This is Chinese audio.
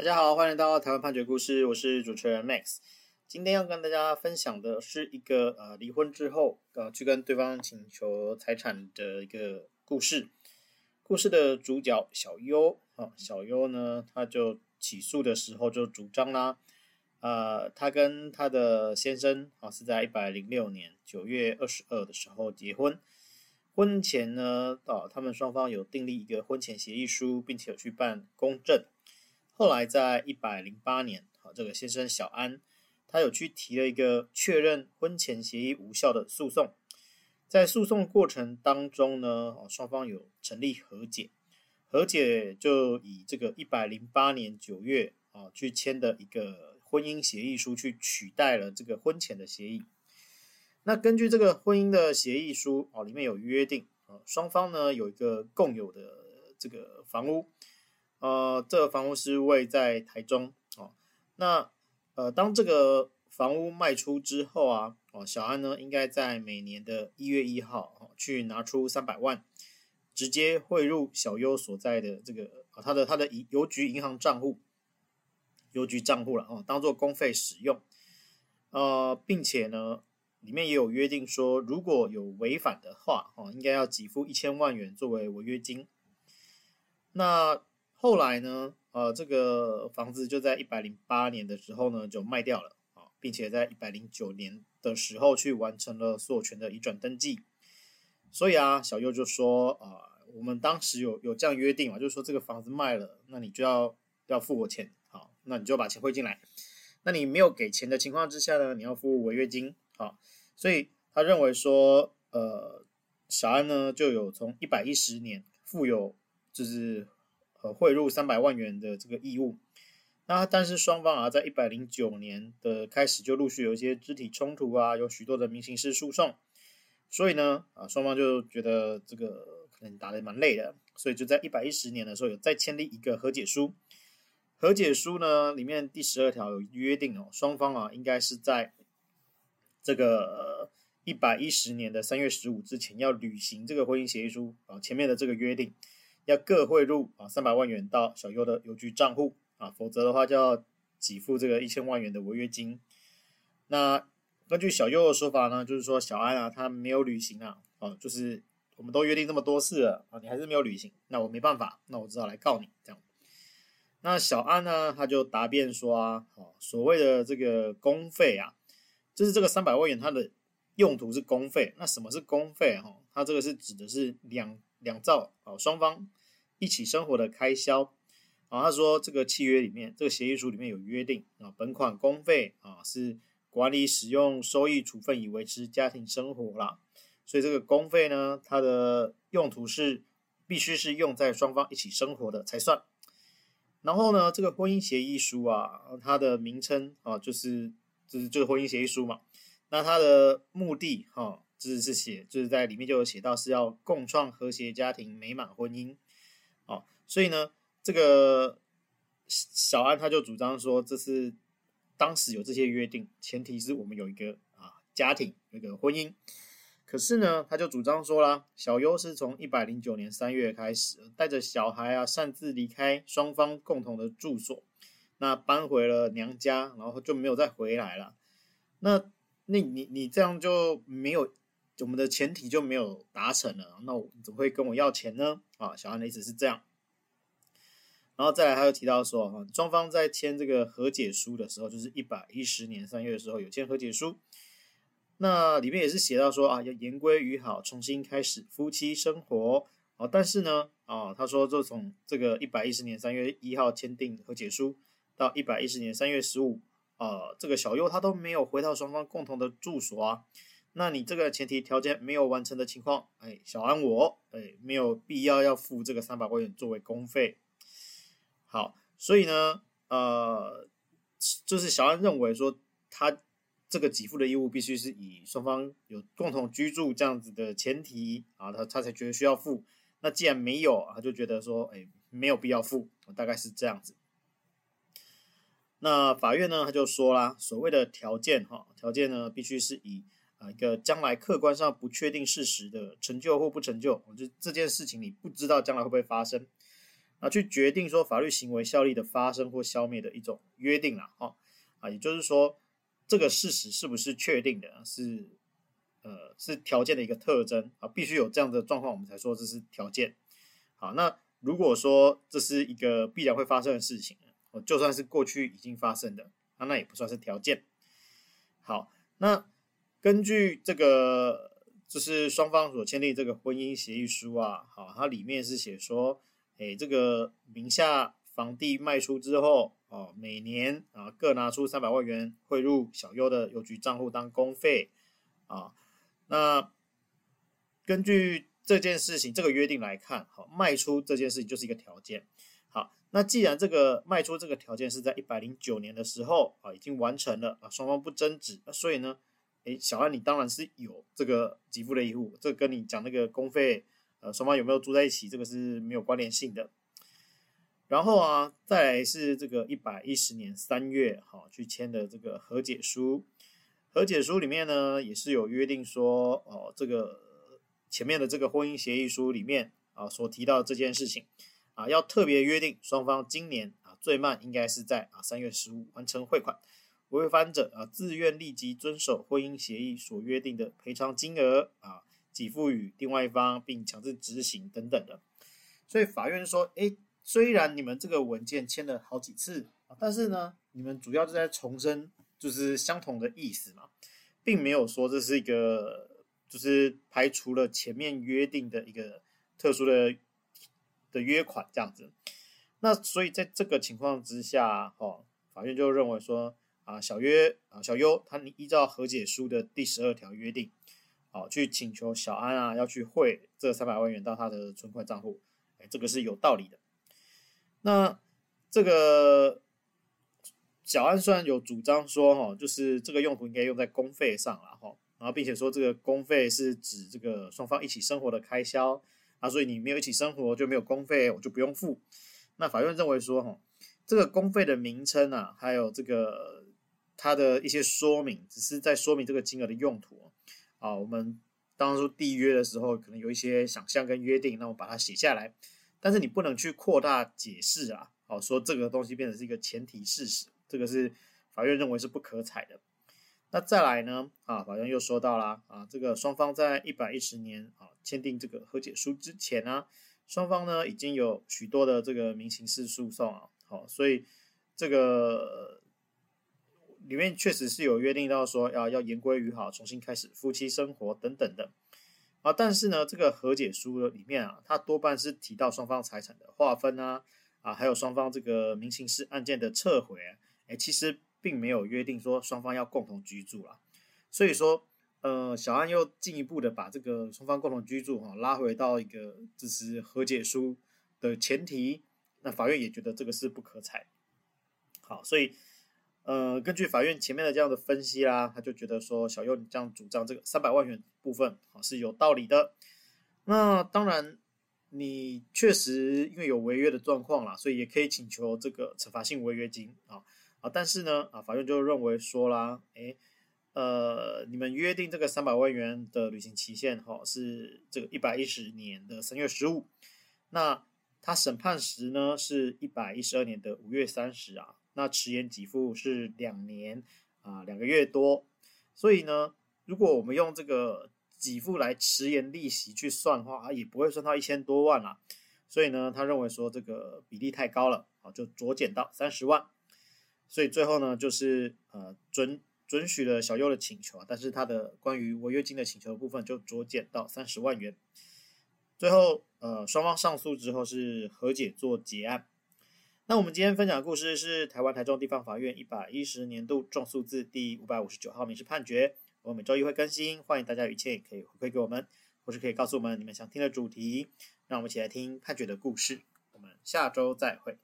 大家好，欢迎来到台湾判决故事，我是主持人 Max。今天要跟大家分享的是一个呃离婚之后呃去跟对方请求财产的一个故事。故事的主角小优啊，小优呢，他就起诉的时候就主张啦，呃，他跟他的先生啊是在一百零六年九月二十二的时候结婚，婚前呢，啊，他们双方有订立一个婚前协议书，并且有去办公证。后来在一百零八年，啊，这个先生小安，他有去提了一个确认婚前协议无效的诉讼。在诉讼过程当中呢，哦双方有成立和解，和解就以这个一百零八年九月啊去签的一个婚姻协议书去取代了这个婚前的协议。那根据这个婚姻的协议书啊，里面有约定啊，双方呢有一个共有的这个房屋。呃，这个房屋是位在台中哦。那呃，当这个房屋卖出之后啊，哦，小安呢应该在每年的一月一号哦，去拿出三百万，直接汇入小优所在的这个啊，他的他的邮局银行账户，邮局账户了哦，当做公费使用。呃，并且呢，里面也有约定说，如果有违反的话哦，应该要给付一千万元作为违约金。那后来呢，呃，这个房子就在一百零八年的时候呢，就卖掉了啊，并且在一百零九年的时候去完成了所有权的移转登记。所以啊，小优就说啊，我们当时有有这样约定嘛，就是说这个房子卖了，那你就要要付我钱，好，那你就把钱汇进来。那你没有给钱的情况之下呢，你要付违约金，好，所以他认为说，呃，小安呢就有从一百一十年负有就是。呃，汇入三百万元的这个义务，那但是双方啊，在一百零九年的开始就陆续有一些肢体冲突啊，有许多的民刑事诉讼，所以呢，啊，双方就觉得这个可能打得蛮累的，所以就在一百一十年的时候有再签订一个和解书。和解书呢，里面第十二条有约定哦，双方啊应该是在这个一百一十年的三月十五之前要履行这个婚姻协议书啊前面的这个约定。要各汇入啊三百万元到小优的邮局账户啊，否则的话就要给付这个一千万元的违约金。那根据小优的说法呢，就是说小安啊他没有履行啊，啊就是我们都约定这么多次了啊，你还是没有履行，那我没办法，那我只好来告你这样。那小安呢他就答辩说啊，哦所谓的这个公费啊，就是这个三百万元它的用途是公费，那什么是公费哈？它这个是指的是两。两造啊，双方一起生活的开销啊。他说，这个契约里面，这个协议书里面有约定啊，本款公费啊是管理使用收益处分以维持家庭生活啦。所以这个公费呢，它的用途是必须是用在双方一起生活的才算。然后呢，这个婚姻协议书啊，它的名称啊就是就是就是婚姻协议书嘛。那它的目的哈。就是写，就是在里面就有写到是要共创和谐家庭、美满婚姻，哦，所以呢，这个小安他就主张说，这是当时有这些约定，前提是我们有一个啊家庭，有一个婚姻。可是呢，他就主张说啦，小优是从一百零九年三月开始，带着小孩啊擅自离开双方共同的住所，那搬回了娘家，然后就没有再回来了。那那你你这样就没有？我们的前提就没有达成了，那我怎么会跟我要钱呢？啊，小安的意思是这样。然后再来，他又提到说，哈，双方在签这个和解书的时候，就是一百一十年三月的时候有签和解书，那里面也是写到说啊，要言归于好，重新开始夫妻生活。啊，但是呢，啊，他说就从这个一百一十年三月一号签订和解书到一百一十年三月十五，啊，这个小优他都没有回到双方共同的住所啊。那你这个前提条件没有完成的情况，哎，小安我，哎，没有必要要付这个三百万元作为公费。好，所以呢，呃，就是小安认为说，他这个给付的义务必须是以双方有共同居住这样子的前提啊，他他才觉得需要付。那既然没有，他就觉得说，哎，没有必要付，大概是这样子。那法院呢，他就说啦，所谓的条件哈，条件呢必须是以。啊，一个将来客观上不确定事实的成就或不成就，就这件事情你不知道将来会不会发生。啊，去决定说法律行为效力的发生或消灭的一种约定啦，哈啊，也就是说这个事实是不是确定的，是呃是条件的一个特征啊，必须有这样的状况，我们才说这是条件。好，那如果说这是一个必然会发生的事情，就算是过去已经发生的，那那也不算是条件。好，那根据这个就是双方所签订这个婚姻协议书啊，好，它里面是写说。诶，这个名下房地卖出之后，哦，每年啊各拿出三百万元汇入小优的邮局账户当公费，啊，那根据这件事情这个约定来看，好，卖出这件事情就是一个条件。好，那既然这个卖出这个条件是在一百零九年的时候啊已经完成了啊，双方不争执，那所以呢，诶，小安你当然是有这个给付的义务，这跟你讲那个公费。呃，双方有没有住在一起，这个是没有关联性的。然后啊，再来是这个一百一十年三月，好去签的这个和解书。和解书里面呢，也是有约定说，哦，这个前面的这个婚姻协议书里面啊所提到这件事情啊，要特别约定双方今年啊最慢应该是在啊三月十五完成汇款，违反者啊自愿立即遵守婚姻协议所约定的赔偿金额啊。给付予另外一方，并强制执行等等的，所以法院说，诶，虽然你们这个文件签了好几次，但是呢，你们主要是在重申就是相同的意思嘛，并没有说这是一个就是排除了前面约定的一个特殊的的约款这样子。那所以在这个情况之下，哦，法院就认为说，啊，小约啊，小优他依照和解书的第十二条约定。好，去请求小安啊，要去汇这三百万元到他的存款账户，哎，这个是有道理的。那这个小安虽然有主张说，哈，就是这个用途应该用在公费上了，哈，然后并且说这个公费是指这个双方一起生活的开销，啊，所以你没有一起生活就没有公费，我就不用付。那法院认为说，哈，这个公费的名称啊，还有这个它的一些说明，只是在说明这个金额的用途。啊，我们当初缔约的时候，可能有一些想象跟约定，那我把它写下来。但是你不能去扩大解释啊，好，说这个东西变成是一个前提事实，这个是法院认为是不可采的。那再来呢，啊，法院又说到了啊，这个双方在一百一十年啊签订这个和解书之前呢，双方呢已经有许多的这个民刑事诉讼啊，好，所以这个。里面确实是有约定到说要要言归于好，重新开始夫妻生活等等的啊，但是呢，这个和解书里面啊，它多半是提到双方财产的划分啊啊，还有双方这个民刑事案件的撤回，哎，其实并没有约定说双方要共同居住了。所以说，呃，小安又进一步的把这个双方共同居住哈拉回到一个这是和解书的前提，那法院也觉得这个是不可采。好，所以。呃，根据法院前面的这样的分析啦，他就觉得说小优你这样主张这个三百万元部分啊是有道理的。那当然，你确实因为有违约的状况啦，所以也可以请求这个惩罚性违约金啊啊。但是呢啊，法院就认为说啦，诶，呃，你们约定这个三百万元的履行期限哈是这个一百一十年的三月十五，那他审判时呢是一百一十二年的五月三十啊。那迟延给付是两年啊，两个月多，所以呢，如果我们用这个给付来迟延利息去算的话，也不会算到一千多万啦。所以呢，他认为说这个比例太高了，啊，就酌减到三十万。所以最后呢，就是呃准准许了小优的请求啊，但是他的关于违约金的请求的部分就酌减到三十万元。最后呃双方上诉之后是和解做结案。那我们今天分享的故事是台湾台中地方法院一百一十年度重诉字第五百五十九号民事判决。我们每周一会更新，欢迎大家有意见可以回馈给我们，或是可以告诉我们你们想听的主题，让我们一起来听判决的故事。我们下周再会。